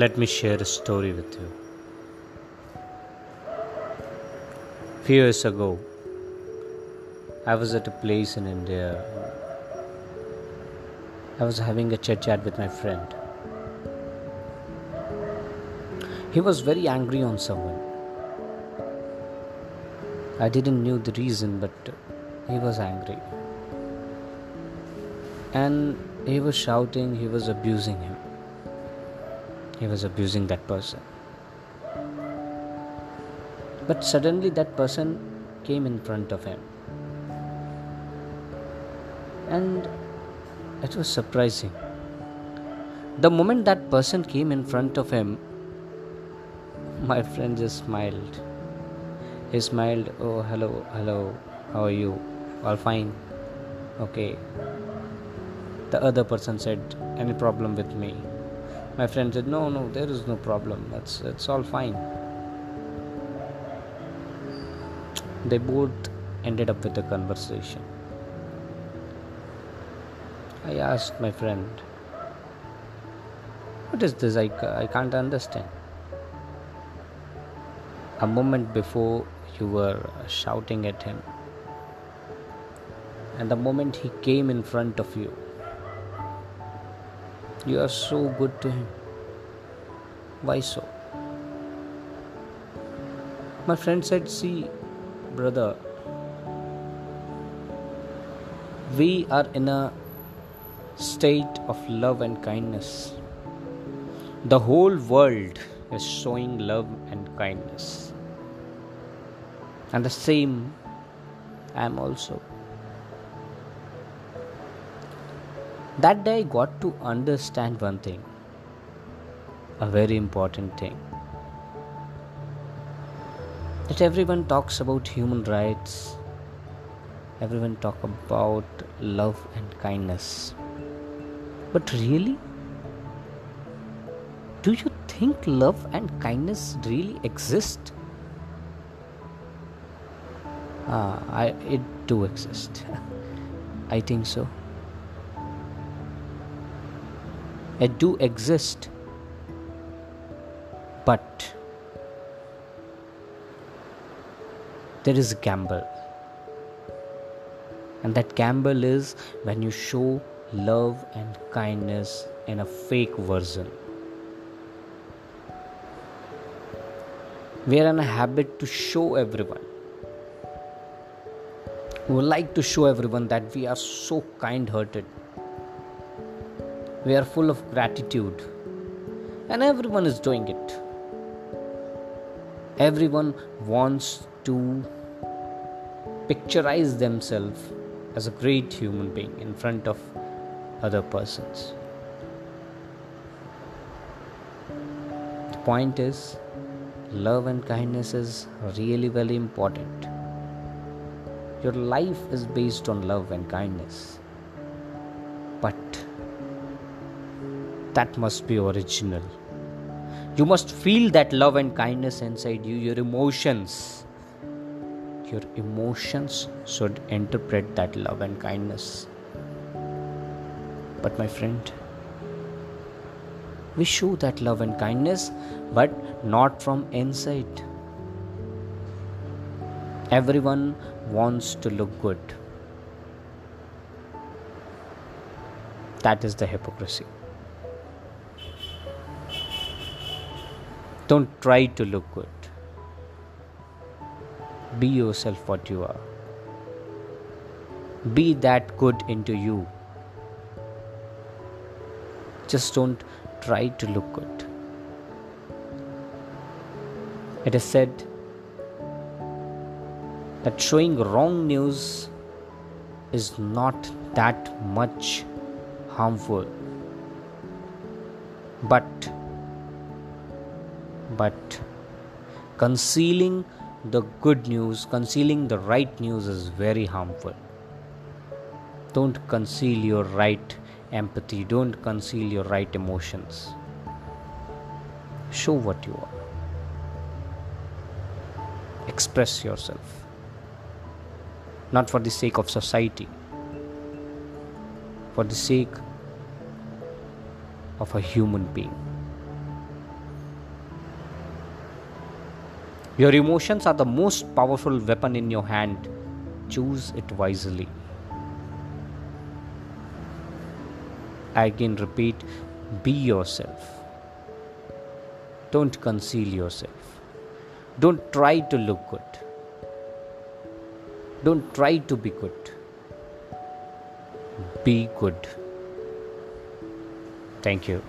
Let me share a story with you. Few years ago, I was at a place in India. I was having a chit chat with my friend. He was very angry on someone. I didn't know the reason, but he was angry. And he was shouting, he was abusing him. He was abusing that person. But suddenly that person came in front of him. And it was surprising. The moment that person came in front of him, my friend just smiled. He smiled, Oh, hello, hello, how are you? All fine. Okay. The other person said, Any problem with me? My friend said, No, no, there is no problem. It's, it's all fine. They both ended up with a conversation. I asked my friend, What is this? I, I can't understand. A moment before you were shouting at him, and the moment he came in front of you, you are so good to him. Why so? My friend said, See, brother, we are in a state of love and kindness. The whole world is showing love and kindness. And the same I am also. That day I got to understand one thing, a very important thing. That everyone talks about human rights, everyone talk about love and kindness. But really? Do you think love and kindness really exist? Ah, I, it do exist. I think so. It do exist. But there is a gamble. And that gamble is when you show love and kindness in a fake version. We are in a habit to show everyone. We like to show everyone that we are so kind hearted. We are full of gratitude. And everyone is doing it. Everyone wants to picturize themselves as a great human being in front of other persons. The point is, love and kindness is really very important. Your life is based on love and kindness. But that must be original. You must feel that love and kindness inside you, your emotions. Your emotions should interpret that love and kindness. But, my friend, we show that love and kindness, but not from inside. Everyone wants to look good. That is the hypocrisy. Don't try to look good. Be yourself what you are. Be that good into you. Just don't try to look good. It is said that showing wrong news is not that much harmful. But but concealing the good news, concealing the right news is very harmful. Don't conceal your right empathy, don't conceal your right emotions. Show what you are, express yourself, not for the sake of society, for the sake of a human being. Your emotions are the most powerful weapon in your hand. Choose it wisely. I again repeat be yourself. Don't conceal yourself. Don't try to look good. Don't try to be good. Be good. Thank you.